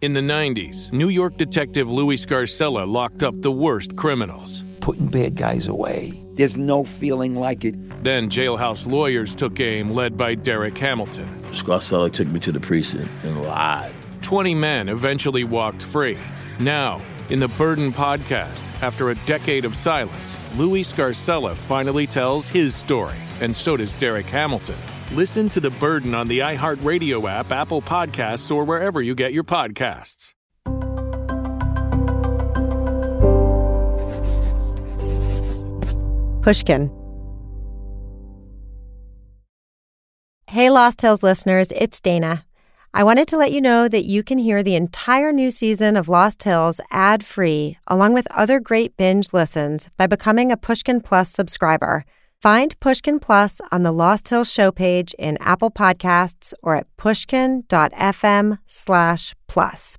In the 90s, New York detective Louis Scarcella locked up the worst criminals. Putting bad guys away. There's no feeling like it. Then jailhouse lawyers took aim, led by Derek Hamilton. Scarcella took me to the precinct and lied. 20 men eventually walked free. Now, in the Burden podcast, after a decade of silence, Louis Scarcella finally tells his story, and so does Derek Hamilton. Listen to The Burden on the iHeartRadio app, Apple Podcasts, or wherever you get your podcasts. Pushkin. Hey, Lost Hills listeners, it's Dana. I wanted to let you know that you can hear the entire new season of Lost Hills ad free, along with other great binge listens, by becoming a Pushkin Plus subscriber. Find Pushkin Plus on the Lost Hills show page in Apple Podcasts or at pushkin.fm slash plus.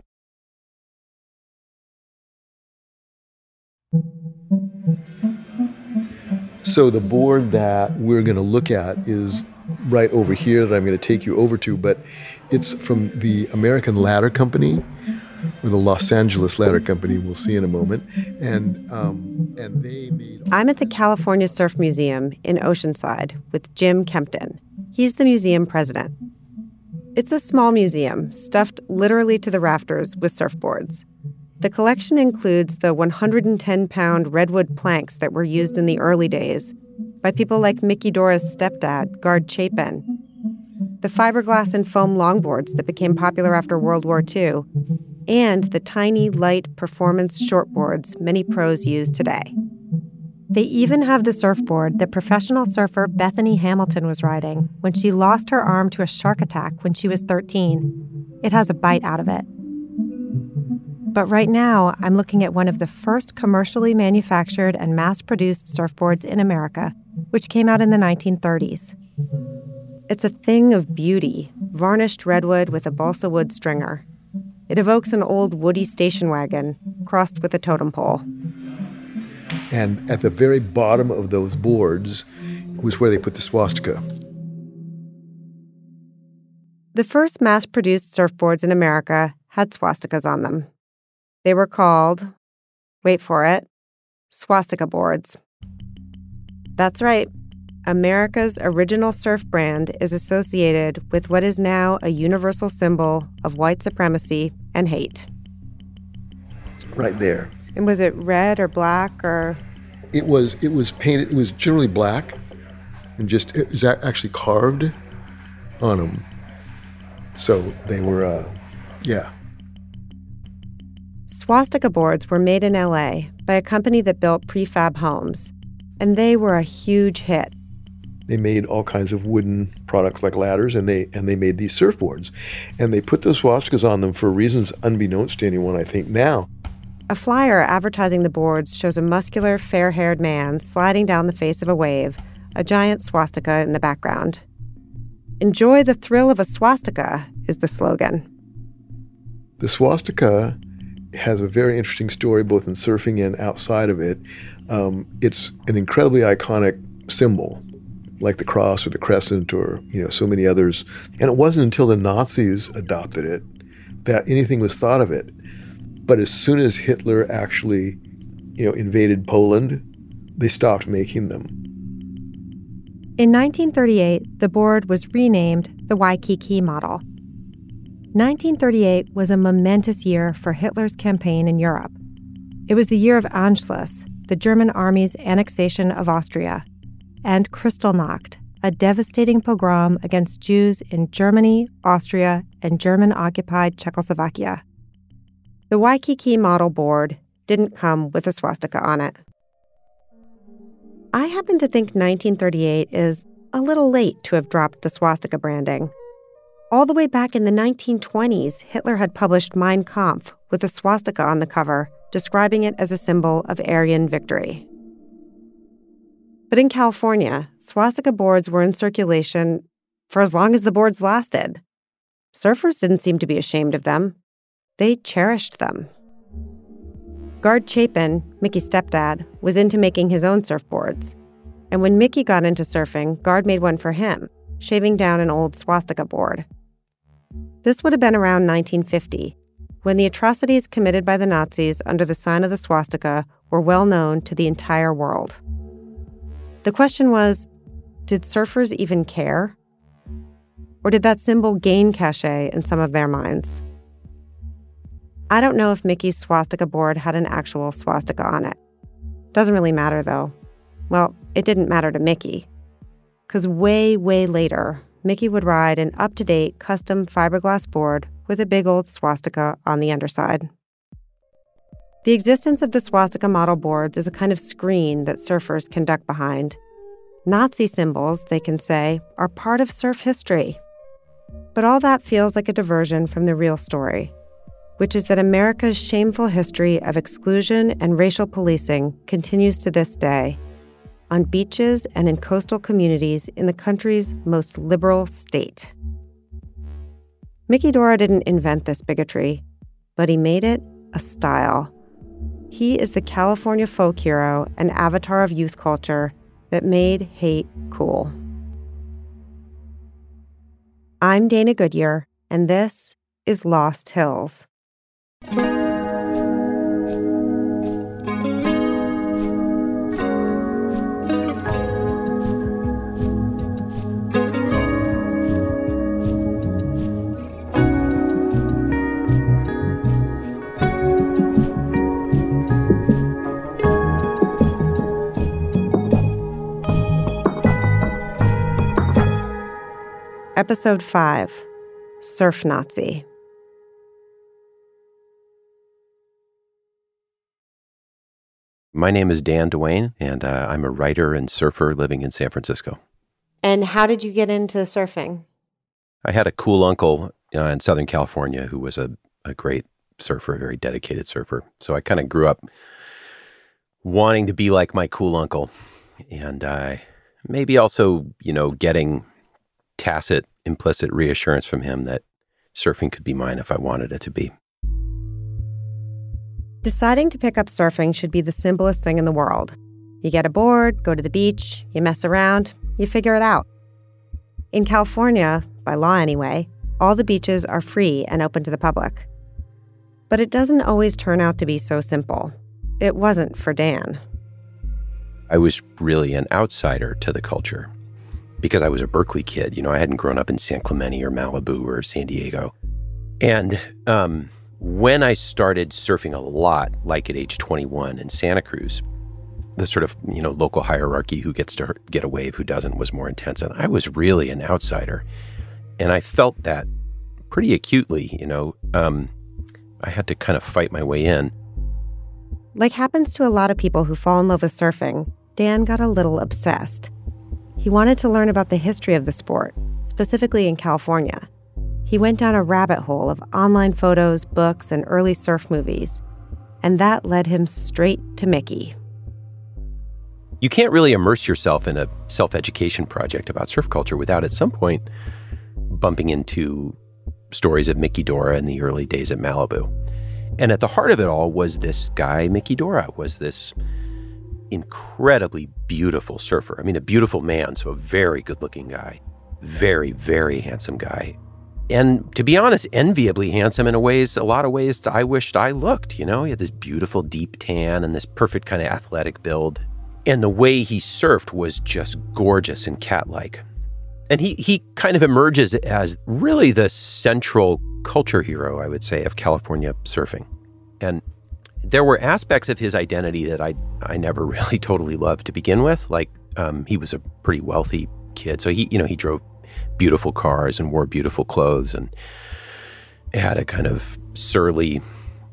So the board that we're going to look at is right over here that I'm going to take you over to, but it's from the American Ladder Company or the Los Angeles Ladder Company. We'll see in a moment, and um, and they made. I'm at the California Surf Museum in Oceanside with Jim Kempton. He's the museum president. It's a small museum stuffed literally to the rafters with surfboards. The collection includes the 110 pound redwood planks that were used in the early days by people like Miki Dora's stepdad, Gard Chapin, the fiberglass and foam longboards that became popular after World War II, and the tiny, light performance shortboards many pros use today. They even have the surfboard that professional surfer Bethany Hamilton was riding when she lost her arm to a shark attack when she was 13. It has a bite out of it. But right now, I'm looking at one of the first commercially manufactured and mass produced surfboards in America, which came out in the 1930s. It's a thing of beauty, varnished redwood with a balsa wood stringer. It evokes an old woody station wagon crossed with a totem pole. And at the very bottom of those boards was where they put the swastika. The first mass produced surfboards in America had swastikas on them. They were called, wait for it, swastika boards. That's right. America's original surf brand is associated with what is now a universal symbol of white supremacy and hate. Right there. And was it red or black or? It was. It was painted. It was generally black, and just it was actually carved on them. So they were, uh, yeah. Swastika boards were made in LA by a company that built prefab homes, and they were a huge hit. They made all kinds of wooden products like ladders, and they and they made these surfboards, and they put those swastikas on them for reasons unbeknownst to anyone. I think now. A flyer advertising the boards shows a muscular, fair-haired man sliding down the face of a wave, a giant swastika in the background. Enjoy the thrill of a swastika is the slogan. The swastika has a very interesting story both in surfing and outside of it. Um, it's an incredibly iconic symbol, like the cross or the crescent or you know so many others. And it wasn't until the Nazis adopted it that anything was thought of it. But as soon as Hitler actually you know, invaded Poland, they stopped making them. In 1938, the board was renamed the Waikiki model. 1938 was a momentous year for Hitler's campaign in Europe. It was the year of Anschluss, the German army's annexation of Austria, and Kristallnacht, a devastating pogrom against Jews in Germany, Austria, and German occupied Czechoslovakia. The Waikiki model board didn't come with a swastika on it. I happen to think 1938 is a little late to have dropped the swastika branding. All the way back in the 1920s, Hitler had published Mein Kampf with a swastika on the cover describing it as a symbol of Aryan victory. But in California, swastika boards were in circulation for as long as the boards lasted. Surfers didn't seem to be ashamed of them, they cherished them. Gard Chapin, Miki's stepdad, was into making his own surfboards. And when Miki got into surfing, Gard made one for him, shaving down an old swastika board. This would have been around 1950, when the atrocities committed by the Nazis under the sign of the swastika were well known to the entire world. The question was did surfers even care? Or did that symbol gain cachet in some of their minds? I don't know if Miki's swastika board had an actual swastika on it. Doesn't really matter though. Well, it didn't matter to Miki. Because way, way later, Miki would ride an up to date custom fiberglass board with a big old swastika on the underside. The existence of the swastika model boards is a kind of screen that surfers can duck behind. Nazi symbols, they can say, are part of surf history. But all that feels like a diversion from the real story, which is that America's shameful history of exclusion and racial policing continues to this day on beaches and in coastal communities in the country's most liberal state. Miki Dora didn't invent this bigotry, but he made it a style. He is the California folk hero and avatar of youth culture that made hate cool. I'm Dana Goodyear, and this is Lost Hills. Episode 5 Surf Nazi. My name is Dan Duane, and uh, I'm a writer and surfer living in San Francisco. And how did you get into surfing? I had a cool uncle uh, in Southern California who was a, a great surfer, a very dedicated surfer. So I kind of grew up wanting to be like my cool uncle. And uh, maybe also, you know, getting tacit implicit reassurance from him that surfing could be mine if I wanted it to be. Deciding to pick up surfing should be the simplest thing in the world. You get a board, go to the beach, you mess around, you figure it out. In California, by law anyway, all the beaches are free and open to the public. But it doesn't always turn out to be so simple. It wasn't for Dan. I was really an outsider to the culture because I was a Berkeley kid. You know, I hadn't grown up in San Clemente or Malibu or San Diego. And um, when I started surfing a lot, like at age 21 in Santa Cruz, the sort of you know local hierarchy who gets to get a wave, who doesn't, was more intense, and I was really an outsider, and I felt that pretty acutely. You know, um, I had to kind of fight my way in. Like happens to a lot of people who fall in love with surfing, Dan got a little obsessed. He wanted to learn about the history of the sport, specifically in California. He went down a rabbit hole of online photos, books, and early surf movies, and that led him straight to Miki. You can't really immerse yourself in a self education project about surf culture without at some point bumping into stories of Miki Dora in the early days at Malibu. And at the heart of it all was this guy, Miki Dora, was this incredibly beautiful surfer. I mean, a beautiful man, so a very good looking guy, very, very handsome guy. and to be honest, enviably handsome in a ways, a lot of ways I wished I looked. You know, he had this beautiful deep tan and this perfect kind of athletic build. And the way he surfed was just gorgeous and cat like. And he, he kind of emerges as really the central culture hero, I would say, of California surfing. And there were aspects of his identity that I, I never really totally loved to begin with. Like um, he was a pretty wealthy kid. So he, you know, he drove beautiful cars and wore beautiful clothes and had a kind of surly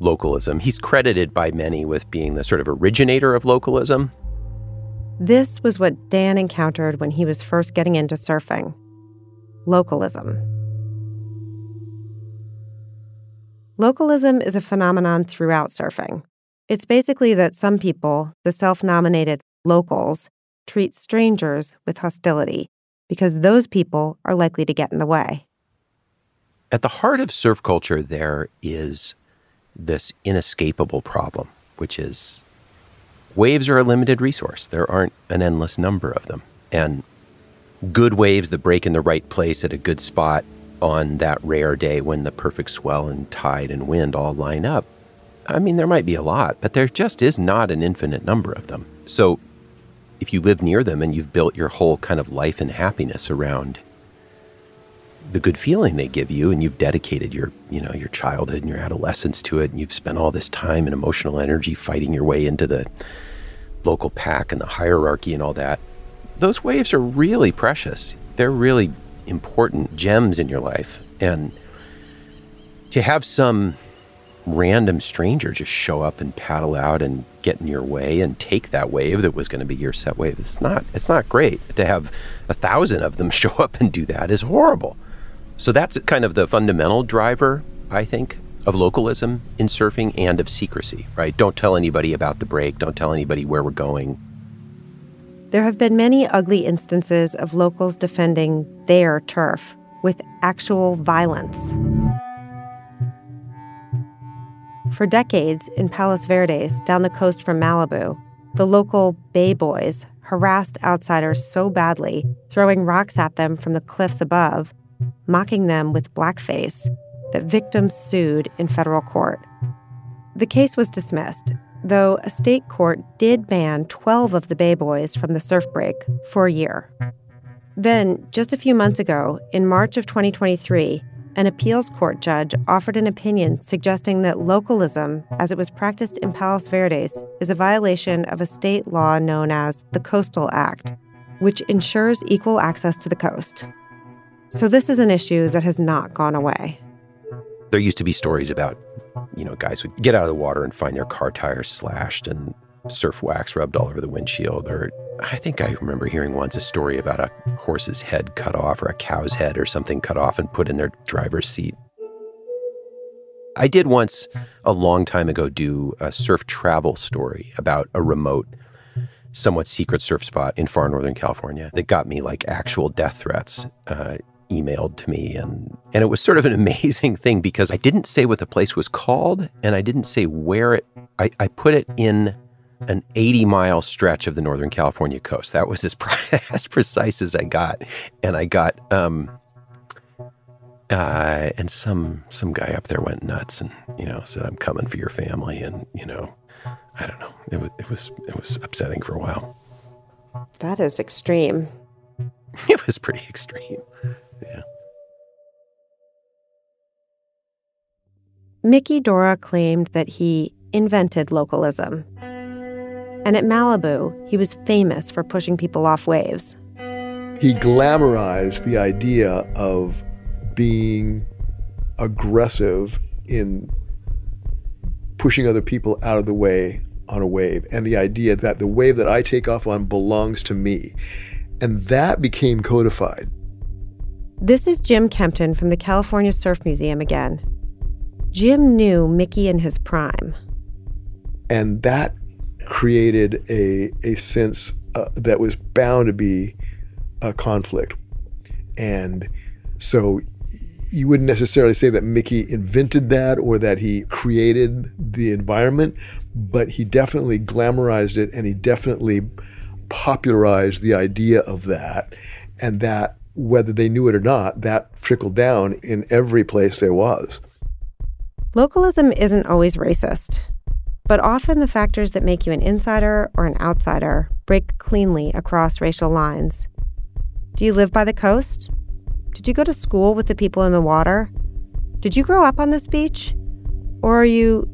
localism. He's credited by many with being the sort of originator of localism. This was what Dan encountered when he was first getting into surfing localism. Localism is a phenomenon throughout surfing. It's basically that some people, the self nominated locals, treat strangers with hostility because those people are likely to get in the way. At the heart of surf culture, there is this inescapable problem, which is waves are a limited resource. There aren't an endless number of them. And good waves that break in the right place at a good spot on that rare day when the perfect swell and tide and wind all line up. I mean, there might be a lot, but there just is not an infinite number of them. So if you live near them and you've built your whole kind of life and happiness around the good feeling they give you and you've dedicated your you know your childhood and your adolescence to it and you've spent all this time and emotional energy fighting your way into the local pack and the hierarchy and all that those waves are really precious they're really important gems in your life and to have some random stranger just show up and paddle out and get in your way and take that wave that was going to be your set wave. It's not it's not great to have a thousand of them show up and do that is horrible. So that's kind of the fundamental driver, I think, of localism in surfing and of secrecy, right? Don't tell anybody about the break, don't tell anybody where we're going. There have been many ugly instances of locals defending their turf with actual violence. For decades in Palos Verdes, down the coast from Malibu, the local Bay Boys harassed outsiders so badly, throwing rocks at them from the cliffs above, mocking them with blackface, that victims sued in federal court. The case was dismissed, though a state court did ban 12 of the Bay Boys from the surf break for a year. Then, just a few months ago, in March of 2023, an appeals court judge offered an opinion suggesting that localism, as it was practiced in Palos Verdes, is a violation of a state law known as the Coastal Act, which ensures equal access to the coast. So, this is an issue that has not gone away. There used to be stories about, you know, guys would get out of the water and find their car tires slashed and surf wax rubbed all over the windshield, or I think I remember hearing once a story about a horse's head cut off or a cow's head or something cut off and put in their driver's seat. I did once, a long time ago, do a surf travel story about a remote, somewhat secret surf spot in far northern California that got me like actual death threats uh, emailed to me. And, and it was sort of an amazing thing because I didn't say what the place was called and I didn't say where it, I, I put it in an 80 mile stretch of the Northern California coast. That was as, as precise as I got. And I got, um, uh, and some some guy up there went nuts and you know said I'm coming for your family and you know I don't know it was it was it was upsetting for a while. That is extreme. It was pretty extreme. Miki Dora claimed that he invented localism and at Malibu, he was famous for pushing people off waves. He glamorized the idea of being aggressive in pushing other people out of the way on a wave, and the idea that the wave that I take off on belongs to me. And that became codified. This is Jim Kempton from the California Surf Museum again. Jim knew Miki in his prime. And that created a, a sense uh, that was bound to be a conflict. And so you wouldn't necessarily say that Miki invented that or that he created the environment, but he definitely glamorized it and he definitely popularized the idea of that. And that whether they knew it or not, that trickled down in every place there was. Localism isn't always racist, but often the factors that make you an insider or an outsider break cleanly across racial lines. Do you live by the coast? Did you go to school with the people in the water? Did you grow up on this beach? Or are you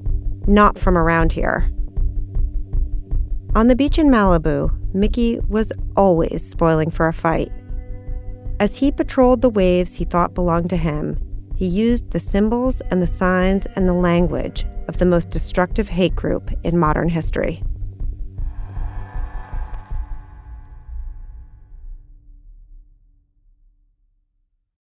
not from around here? On the beach in Malibu, Miki was always spoiling for a fight. As he patrolled the waves he thought belonged to him, he used the symbols and the signs and the language of the most destructive hate group in modern history.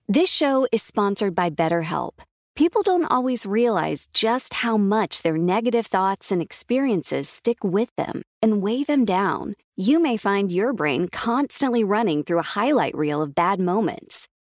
This show is sponsored by BetterHelp. People don't always realize just how much their negative thoughts and experiences stick with them and weigh them down. You may find your brain constantly running through a highlight reel of bad moments.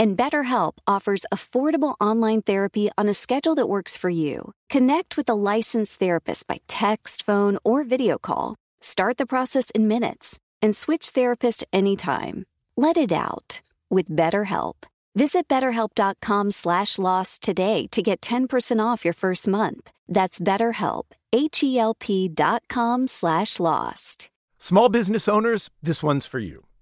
And BetterHelp offers affordable online therapy on a schedule that works for you. Connect with a licensed therapist by text, phone, or video call. Start the process in minutes and switch therapist anytime. Let it out with BetterHelp. Visit betterhelp.com slash lost today to get 10% off your first month. That's betterhelp, H-E-L-P dot com slash lost. Small business owners, this one's for you.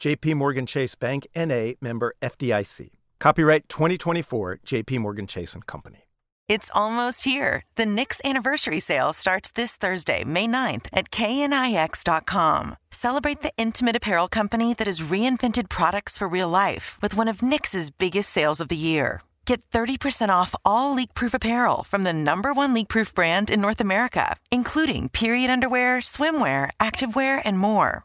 JP Morgan Chase Bank NA member FDIC. Copyright 2024 JP Morgan Chase and Company. It's almost here. The Knix anniversary sale starts this Thursday, May 9th at knix.com. Celebrate the intimate apparel company that has reinvented products for real life with one of Knix's biggest sales of the year. Get 30% off all leak-proof apparel from the number one leak-proof brand in North America, including period underwear, swimwear, activewear, and more.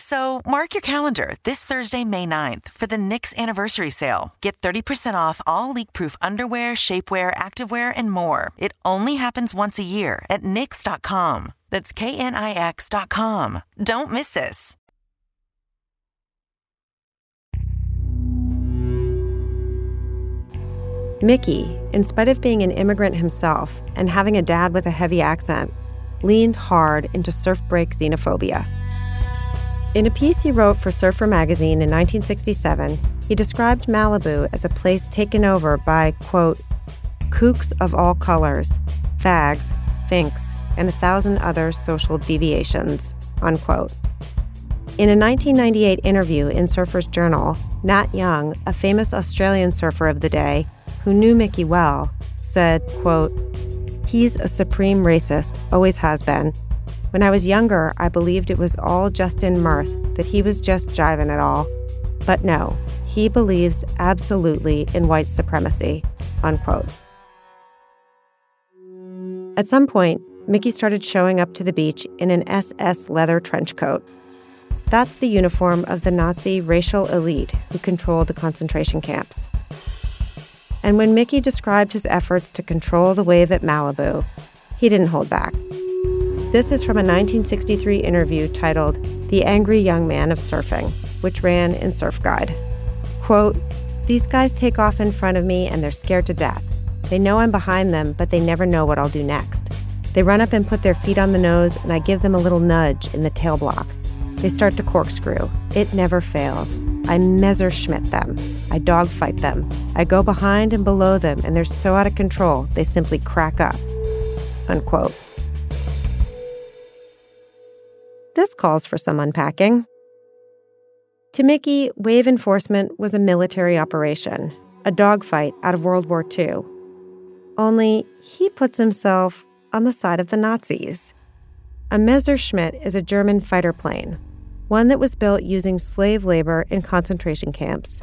So mark your calendar this Thursday, May 9th for the Knix anniversary sale. Get 30% off all leak-proof underwear, shapewear, activewear, and more. It only happens once a year at Knix.com. That's K-N-I-X.com. Don't miss this. Miki, in spite of being an immigrant himself and having a dad with a heavy accent, leaned hard into surf break xenophobia. In a piece he wrote for Surfer magazine in 1967, he described Malibu as a place taken over by, quote, kooks of all colors, fags, finks, and a thousand other social deviations, unquote. In a 1998 interview in Surfer's Journal, Nat Young, a famous Australian surfer of the day who knew Miki well, said, quote, He's a supreme racist, always has been. When I was younger, I believed it was all just in mirth, that he was just jiving it all. But no, he believes absolutely in white supremacy, unquote. At some point, Miki started showing up to the beach in an SS leather trench coat. That's the uniform of the Nazi racial elite who controlled the concentration camps. And when Miki described his efforts to control the wave at Malibu, he didn't hold back. This is from a 1963 interview titled The Angry Young Man of Surfing, which ran in Surf Guide. Quote, These guys take off in front of me and they're scared to death. They know I'm behind them, but they never know what I'll do next. They run up and put their feet on the nose, and I give them a little nudge in the tail block. They start to corkscrew. It never fails. I Messerschmitt them. I dogfight them. I go behind and below them, and they're so out of control, they simply crack up. Unquote. This calls for some unpacking. To Miki, wave enforcement was a military operation, a dogfight out of World War II. Only he puts himself on the side of the Nazis. A Messerschmitt is a German fighter plane, one that was built using slave labor in concentration camps.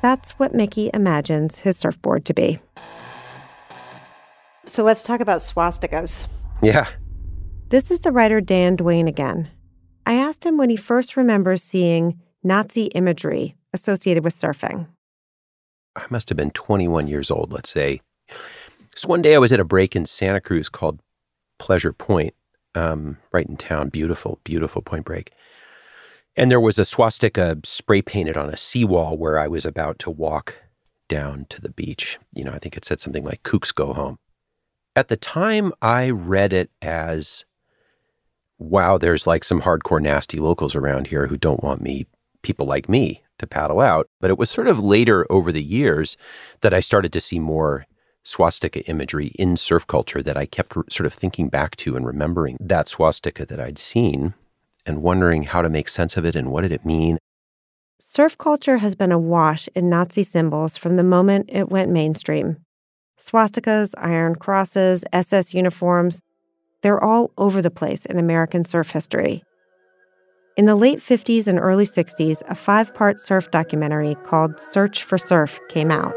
That's what Miki imagines his surfboard to be. So let's talk about swastikas. Yeah. This is the writer Dan Duane again. I asked him when he first remembers seeing Nazi imagery associated with surfing. I must have been 21 years old, let's say. So one day I was at a break in Santa Cruz called Pleasure Point, um, right in town. Beautiful, beautiful Point Break. And there was a swastika spray painted on a seawall where I was about to walk down to the beach. You know, I think it said something like "Kooks go home." At the time, I read it as, "Wow, there's like some hardcore nasty locals around here who don't want me, people like me, to paddle out." But it was sort of later over the years that I started to see more swastika imagery in surf culture that I kept sort of thinking back to and remembering that swastika that I'd seen and wondering how to make sense of it and what did it mean. Surf culture has been awash in Nazi symbols from the moment it went mainstream. Swastikas, iron crosses, SS uniforms, they're all over the place in American surf history. In the late 50s and early 60s, a five part surf documentary called Search for Surf came out.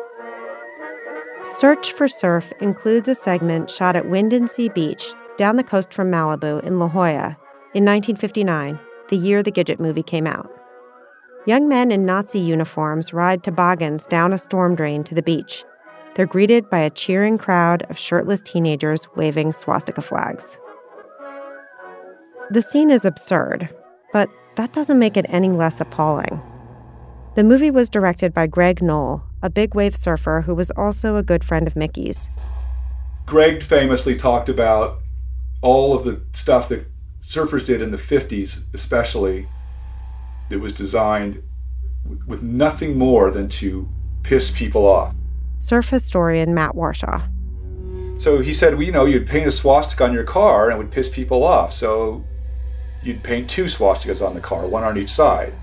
Search for Surf includes a segment shot at Windansea Beach down the coast from Malibu in La Jolla in 1959, the year the Gidget movie came out. Young men in Nazi uniforms ride toboggans down a storm drain to the beach. They're greeted by a cheering crowd of shirtless teenagers waving swastika flags. The scene is absurd, but that doesn't make it any less appalling. The movie was directed by Greg Noll, a big wave surfer who was also a good friend of Miki's. Greg famously talked about all of the stuff that surfers did in the 50s, especially, that was designed with nothing more than to piss people off. Surf historian Matt Warshaw. So he said, well, you know, you'd paint a swastika on your car and it would piss people off. So you'd paint two swastikas on the car, one on each side.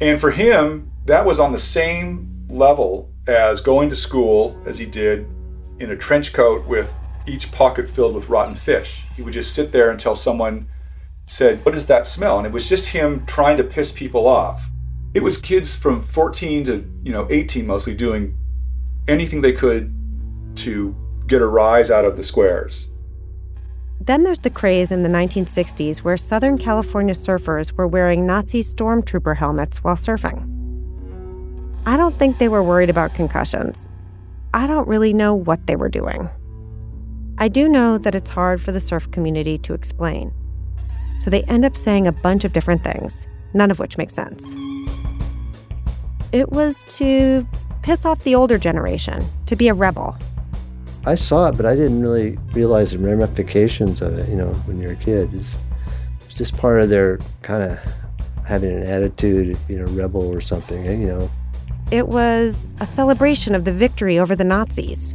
And for him, that was on the same level as going to school as he did in a trench coat with each pocket filled with rotten fish. He would just sit there until someone said, What does that smell? And it was just him trying to piss people off. It was kids from 14 to, you know, 18 mostly doing anything they could to get a rise out of the squares. Then there's the craze in the 1960s where Southern California surfers were wearing Nazi stormtrooper helmets while surfing. I don't think they were worried about concussions. I don't really know what they were doing. I do know that it's hard for the surf community to explain. So they end up saying a bunch of different things, none of which makes sense. It was to piss off the older generation, to be a rebel. I saw it, but I didn't really realize the ramifications of it, you know, when you're a kid. It's, it's just part of their kind of having an attitude, being a rebel or something, you know. It was a celebration of the victory over the Nazis.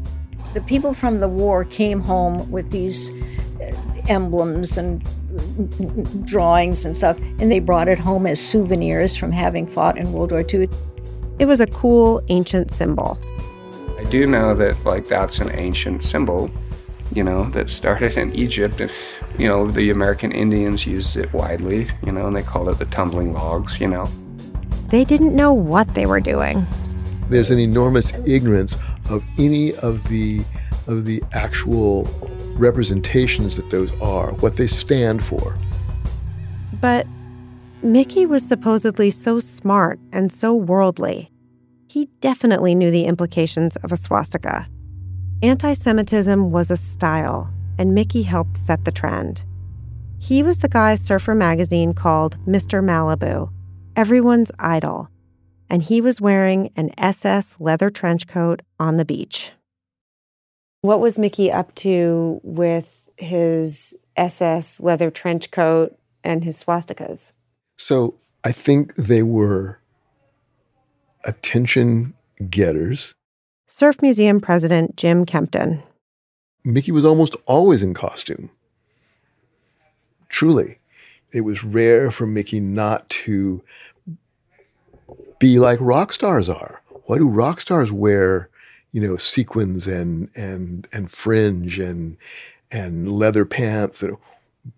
The people from the war came home with these uh, emblems and drawings and stuff, and they brought it home as souvenirs from having fought in World War II. It was a cool ancient symbol. I do know that like that's an ancient symbol, you know, that started in Egypt and you know, the American Indians used it widely, you know, and they called it the tumbling logs, you know. They didn't know what they were doing. There's an enormous ignorance of any of the of the actual representations that those are, what they stand for. But Miki was supposedly so smart and so worldly. He definitely knew the implications of a swastika. Anti Semitism was a style, and Miki helped set the trend. He was the guy Surfer magazine called Mr. Malibu, everyone's idol, and he was wearing an SS leather trench coat on the beach. What was Miki up to with his SS leather trench coat and his swastikas? So I think they were attention getters. Surf Museum president Jim Kempton. Miki was almost always in costume. Truly. It was rare for Miki not to be like rock stars are. Why do rock stars wear, you know, sequins and and and fringe and and leather pants?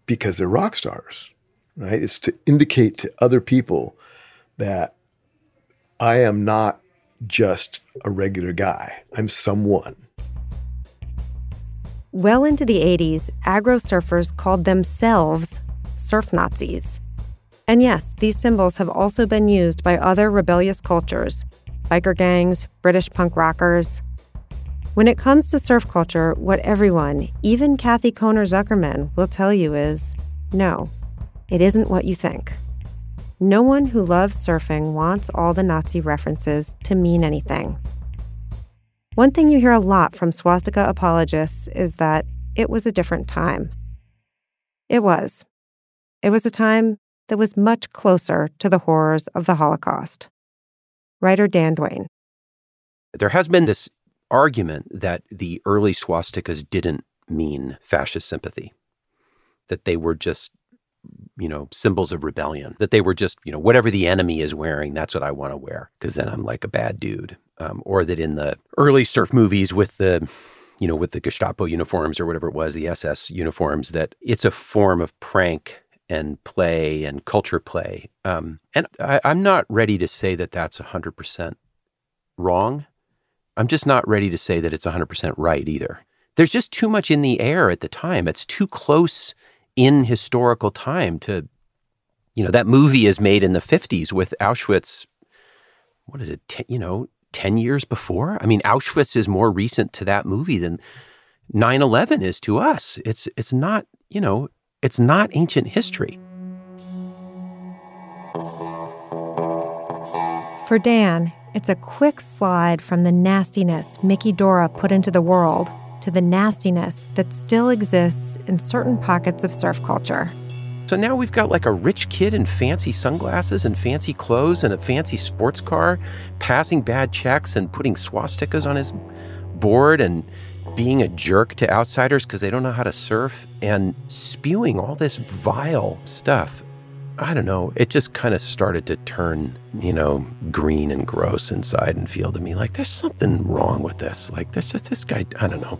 Because they're rock stars right? It's to indicate to other people that I am not just a regular guy, I'm someone. Well into the 80s, agro surfers called themselves surf Nazis. And yes, these symbols have also been used by other rebellious cultures biker gangs, British punk rockers. When it comes to surf culture, what everyone, even Kathy Kohner Zuckerman, will tell you is no, it isn't what you think. No one who loves surfing wants all the Nazi references to mean anything. One thing you hear a lot from swastika apologists is that it was a different time. It was. It was a time that was much closer to the horrors of the Holocaust. Writer Dan Duane. There has been this argument that the early swastikas didn't mean fascist sympathy, that they were just you know, symbols of rebellion, that they were just, you know, whatever the enemy is wearing, that's what I want to wear because then I'm like a bad dude. Um, or that in the early surf movies with the, you know, with the Gestapo uniforms or whatever it was, the SS uniforms, that it's a form of prank and play and culture play. Um, and I, I'm not ready to say that that's 100% wrong. I'm just not ready to say that it's 100% right either. There's just too much in the air at the time. It's too close in historical time to you know that movie is made in the 50s with auschwitz what is it ten, you know 10 years before? I mean auschwitz is more recent to that movie than 9-11 is to us. It's it's not you know it's not ancient history. For dan it's a quick slide from the nastiness miki dora put into the world to the nastiness that still exists in certain pockets of surf culture. So now we've got like a rich kid in fancy sunglasses and fancy clothes and a fancy sports car passing bad checks and putting swastikas on his board and being a jerk to outsiders because they don't know how to surf and spewing all this vile stuff. I don't know. It just kind of started to turn, you know, green and gross inside and feel to me like there's something wrong with this. Like there's just this guy, I don't know.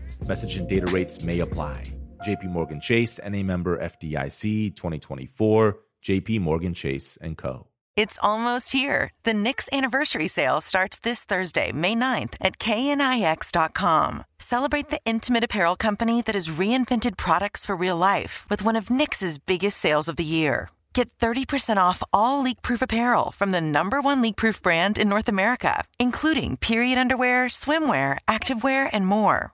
Message and data rates may apply. JP Morgan Chase and a member FDIC 2024, JP Morgan Chase and Co. It's almost here. The Knix anniversary sale starts this Thursday, May 9th at knix.com. Celebrate the intimate apparel company that has reinvented products for real life with one of Knix's biggest sales of the year. Get 30% off all leak-proof apparel from the number one leak-proof brand in North America, including period underwear, swimwear, activewear, and more.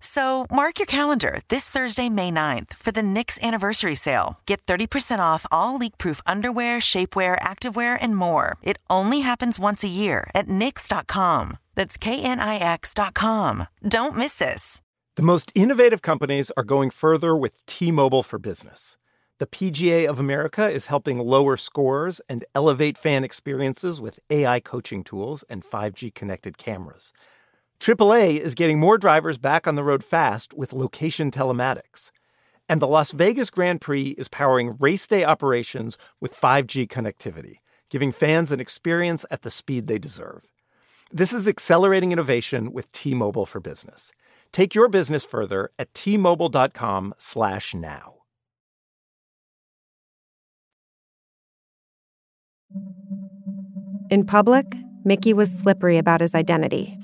So mark your calendar this Thursday, May 9th for the Knix anniversary sale. Get 30% off all leak-proof underwear, shapewear, activewear, and more. It only happens once a year at Knix.com. That's K-N-I-X.com. Don't miss this. The most innovative companies are going further with T-Mobile for Business. The PGA of America is helping lower scores and elevate fan experiences with AI coaching tools and 5G connected cameras. AAA is getting more drivers back on the road fast with location telematics. And the Las Vegas Grand Prix is powering race day operations with 5G connectivity, giving fans an experience at the speed they deserve. This is accelerating innovation with T-Mobile for Business. Take your business further at t-mobile.com/now. In public, Miki was slippery about his identity.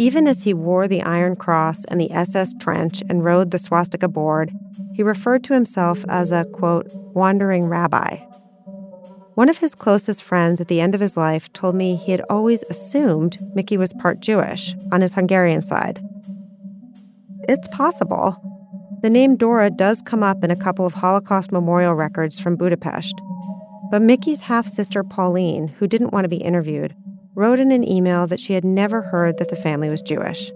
Even as he wore the Iron Cross and the SS trench and rode the swastika board, he referred to himself as a, quote, wandering rabbi. One of his closest friends at the end of his life told me he had always assumed Miki was part Jewish on his Hungarian side. It's possible. The name Dora does come up in a couple of Holocaust memorial records from Budapest. But Miki's half sister Pauline, who didn't want to be interviewed, wrote in an email that she had never heard that the family was Jewish.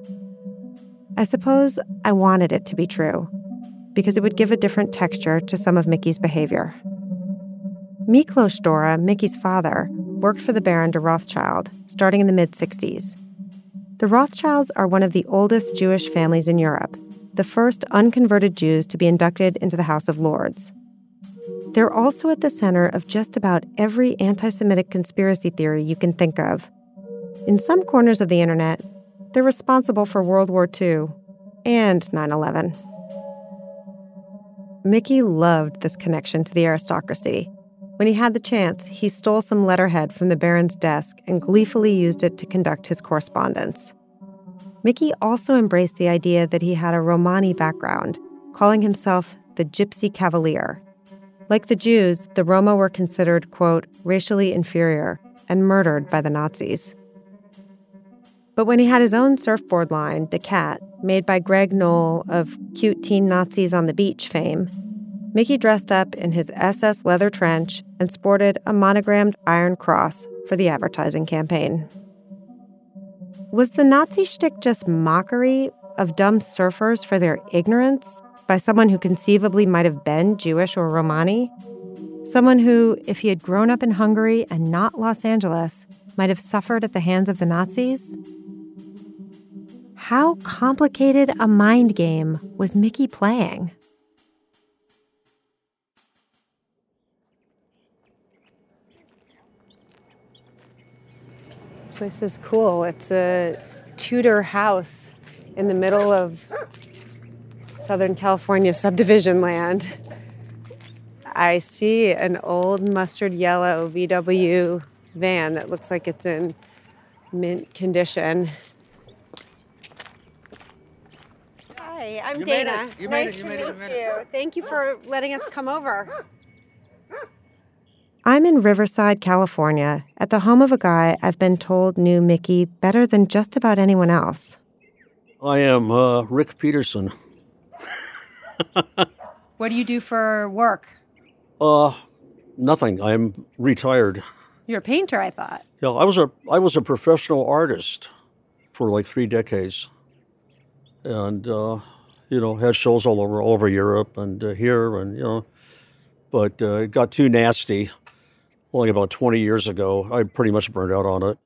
I suppose I wanted it to be true, because it would give a different texture to some of Miki's behavior. Miklos Dora, Miki's father, worked for the Baron de Rothschild starting in the mid 60s. The Rothschilds are one of the oldest Jewish families in Europe, the first unconverted Jews to be inducted into the House of Lords. They're also at the center of just about every anti Semitic conspiracy theory you can think of. In some corners of the internet, they're responsible for World War II and 9 11. Miki loved this connection to the aristocracy. When he had the chance, he stole some letterhead from the Baron's desk and gleefully used it to conduct his correspondence. Miki also embraced the idea that he had a Romani background, calling himself the Gypsy Cavalier. Like the Jews, the Roma were considered, quote, racially inferior and murdered by the Nazis. But when he had his own surfboard line, Da Cat, made by Greg Noll of Cute Teen Nazis on the Beach fame, Miki dressed up in his SS leather trench and sported a monogrammed iron cross for the advertising campaign. Was the Nazi shtick just mockery of dumb surfers for their ignorance by someone who conceivably might have been Jewish or Romani? Someone who, if he had grown up in Hungary and not Los Angeles, might have suffered at the hands of the Nazis? How complicated a mind game was Miki playing? This place is cool. It's a Tudor house in the middle of Southern California subdivision land. I see an old mustard yellow VW van that looks like it's in mint condition. Hi, I'm You Dana. You made nice it. You to meet You you. Thank you for letting us come over. I'm in Riverside, California, at the home of a guy I've been told knew Miki better than just about anyone else. I am uh, Rick Peterson. What do you do for work? Uh, nothing. I'm retired. You're a painter, I thought. Yeah, I was a I was a professional artist for like three decades, and uh, you know had shows all over all over Europe and uh, here and you know, but uh, it got too nasty. Only about twenty years ago, I pretty much burned out on it.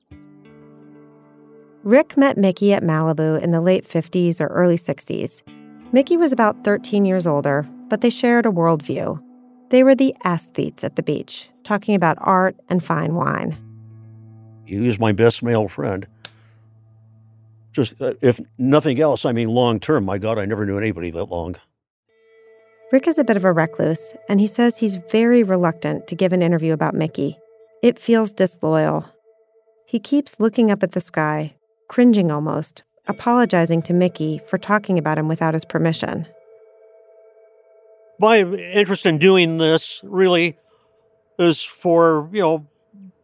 Rick met Miki at Malibu in the late 50s or early 60s. Miki was about 13 years older, but they shared a worldview. They were the aesthetes at the beach, talking about art and fine wine. He was my best male friend. Just uh, if nothing else, I mean, long term. My God, I never knew anybody that long. Rick is a bit of a recluse, and he says he's very reluctant to give an interview about Miki. It feels disloyal. He keeps looking up at the sky, cringing almost, apologizing to Miki for talking about him without his permission. My interest in doing this really is for, you know,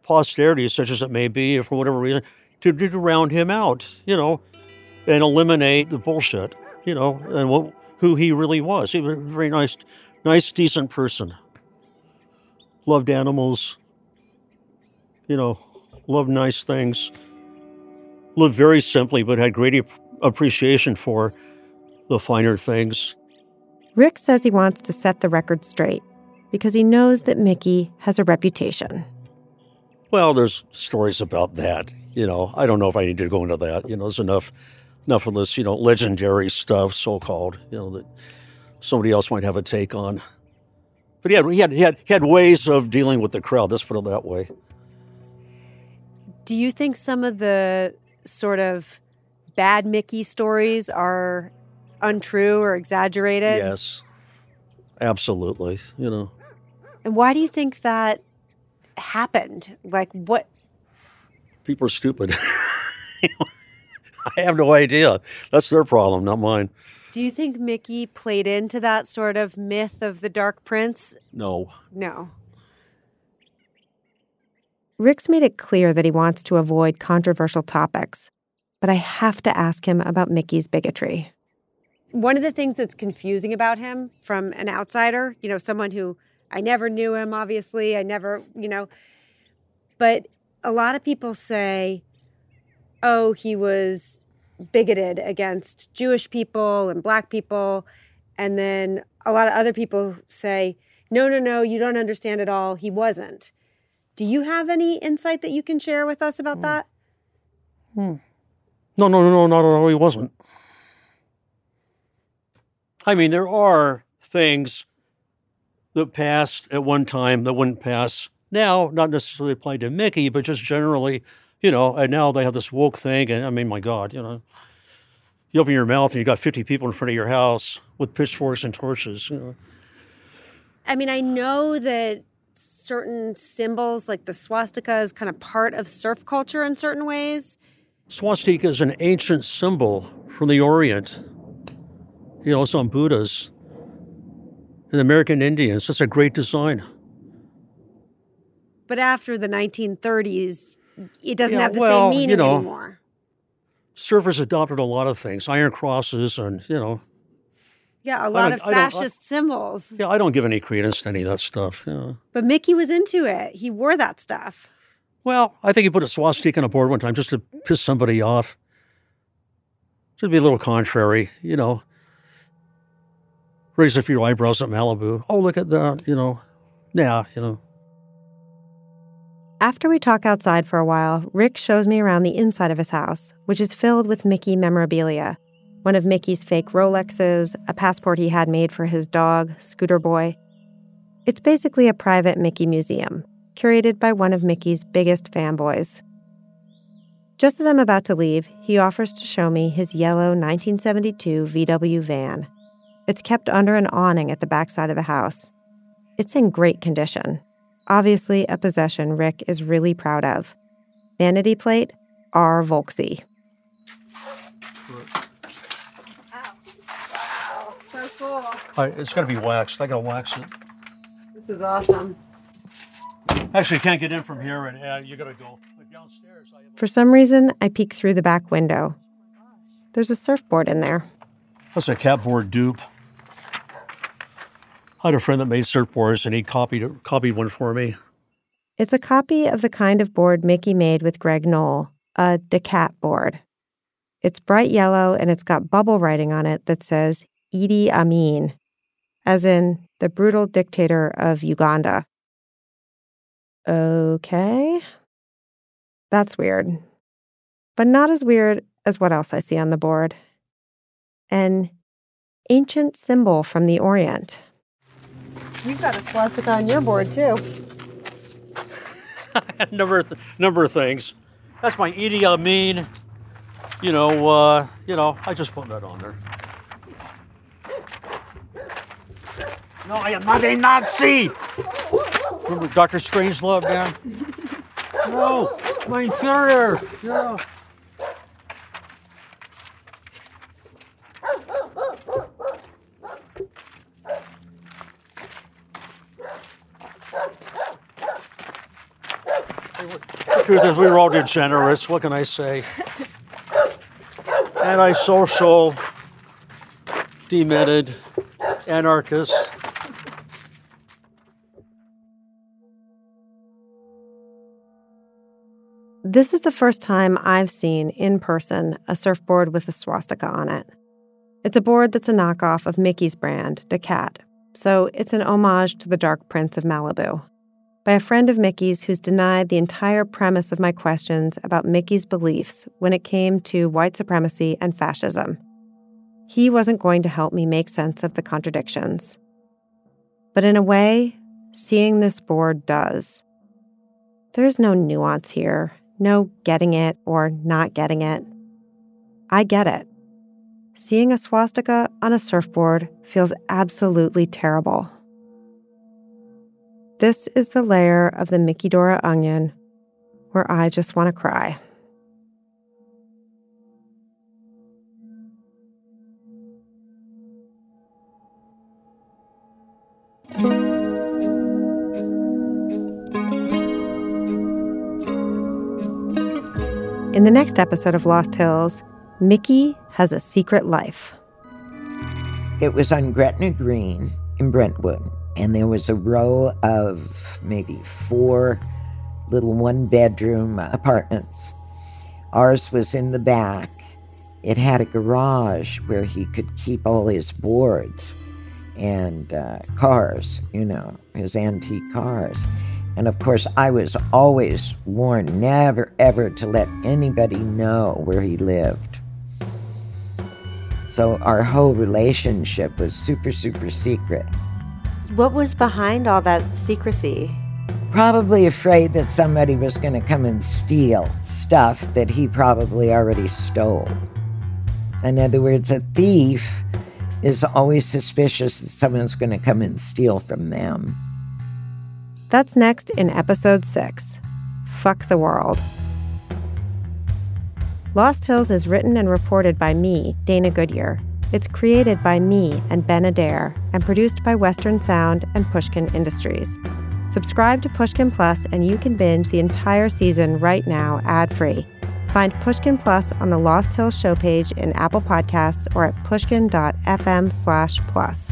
posterity, such as it may be, or for whatever reason, to, to round him out, you know, and eliminate the bullshit, you know, and what, who he really was. He was a very nice, nice, decent person. Loved animals, you know, loved nice things. Lived very simply, but had great appreciation for the finer things. Rick says he wants to set the record straight because he knows that Miki has a reputation. Well, there's stories about that. You know, I don't know if I need to go into that. You know, there's enough enough of this, you know, legendary stuff, so called, you know, that somebody else might have a take on. But he had he had he had, he had ways of dealing with the crowd, let's put it that way. Do you think some of the sort of bad Miki stories are untrue or exaggerated? Yes. Absolutely, you know. And why do you think that happened? Like what People are stupid. I have no idea. That's their problem, not mine. Do you think Miki played into that sort of myth of the Dark Prince? No. No. Rick's made it clear that he wants to avoid controversial topics, but I have to ask him about Miki's bigotry. One of the things that's confusing about him from an outsider, you know, someone who I never knew him, obviously, I never, you know, but a lot of people say, oh, he was bigoted against Jewish people and black people. And then a lot of other people say, no, no, no, you don't understand at all. He wasn't. Do you have any insight that you can share with us about that? Hmm. No, no, no, no, not at all. He wasn't. I mean, there are things that passed at one time that wouldn't pass now, not necessarily applied to Miki, but just generally, you know, and now they have this woke thing. And I mean, my God, you know, you open your mouth and you got 50 people in front of your house with pitchforks and torches, you know. I mean, I know that certain symbols like the swastika is kind of part of surf culture in certain ways. Swastika is an ancient symbol from the Orient. You know, it's on Buddhas and American Indians. It's a great design. But after the 1930s, it doesn't Yeah, have the well, same meaning you know, anymore. Surfers adopted a lot of things, iron crosses, and you know, Yeah, a lot of I don't- I- fascist symbols. yeah, I don't give any credence to any of that stuff. You know. But Miki was into it. He wore that stuff. Well, I think he put a swastika on a board one time just to piss somebody off. Just be a little contrary, you know. Raise a few eyebrows at Malibu. Oh, look at that, you know. Yeah, you know. After we talk outside for a while, Rick shows me around the inside of his house, which is filled with Miki memorabilia. One of Miki's fake Rolexes, a passport he had made for his dog, Scooter Boy. It's basically a private Miki museum, curated by one of Miki's biggest fanboys. Just as I'm about to leave, he offers to show me his yellow 1972 VW van. It's kept under an awning at the backside of the house. It's in great condition. Obviously, a possession Rick is really proud of. Vanity plate R. Volksy. So cool. I, it's got to be waxed. I got to wax it. This is awesome. Actually, you can't get in from here, and uh, you got to go downstairs. I For some reason, I peek through the back window. There's a surfboard in there. That's a catboard dupe. I had a friend that made surfboards, and he copied copied one for me. It's a copy of the kind of board Miki made with Greg Noll, a Da Cat board. It's bright yellow and it's got bubble writing on it that says Idi Amin, as in the brutal dictator of Uganda. Okay. That's weird. But not as weird as what else I see on the board. An ancient symbol from the Orient. You've got a swastika on your board too. number th- number of things. That's my Idi Amin you know, uh, you know, I just put that on there. No, I am not a Nazi. Remember Doctor Strangelove, man? No, my inferior. Yeah. The truth is, we were all degenerates. What can I say? Antisocial, demented, anarchists. This is the first time I've seen in person a surfboard with a swastika on it. It's a board that's a knockoff of Miki's brand, Cat, so it's an homage to the Dark Prince of Malibu. By a friend of Miki's who's denied the entire premise of my questions about Miki's beliefs when it came to white supremacy and fascism. He wasn't going to help me make sense of the contradictions. But in a way, seeing this board does. There's no nuance here, no getting it or not getting it. I get it. Seeing a swastika on a surfboard feels absolutely terrible. This is the layer of the Miki Dora onion where I just want to cry. In the next episode of Lost Hills, Miki has a secret life. It was on Gretna Green in Brentwood, and there was a row of maybe four little one bedroom apartments. Ours was in the back. It had a garage where he could keep all his boards and uh, cars, you know, his antique cars. And of course, I was always warned never, ever to let anybody know where he lived. So our whole relationship was super, super secret. What was behind all that secrecy? Probably afraid that somebody was going to come and steal stuff that he probably already stole. In other words, a thief is always suspicious that someone's going to come and steal from them. That's next in episode six Fuck the World. Lost Hills is written and reported by me, Dana Goodyear. It's created by me and Ben Adair and produced by Western Sound and Pushkin Industries. Subscribe to Pushkin Plus and you can binge the entire season right now ad free. Find Pushkin Plus on the Lost Hills show page in Apple Podcasts or at pushkin.fm slash plus.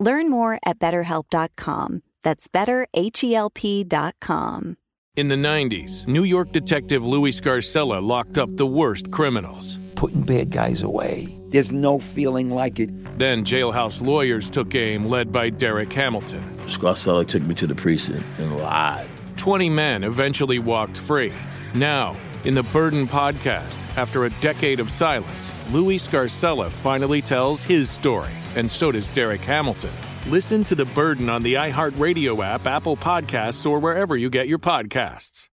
Learn more at betterhelp.com. That's betterhelp.com. In the 90s, New York detective Louis Scarcella locked up the worst criminals. Putting bad guys away. There's no feeling like it. Then jailhouse lawyers took aim, led by Derek Hamilton. Scarcella took me to the precinct and lied. 20 men eventually walked free. Now, in the Burden podcast, after a decade of silence, Louis Scarcella finally tells his story, and so does Derek Hamilton. Listen to The Burden on the iHeartRadio app, Apple Podcasts, or wherever you get your podcasts.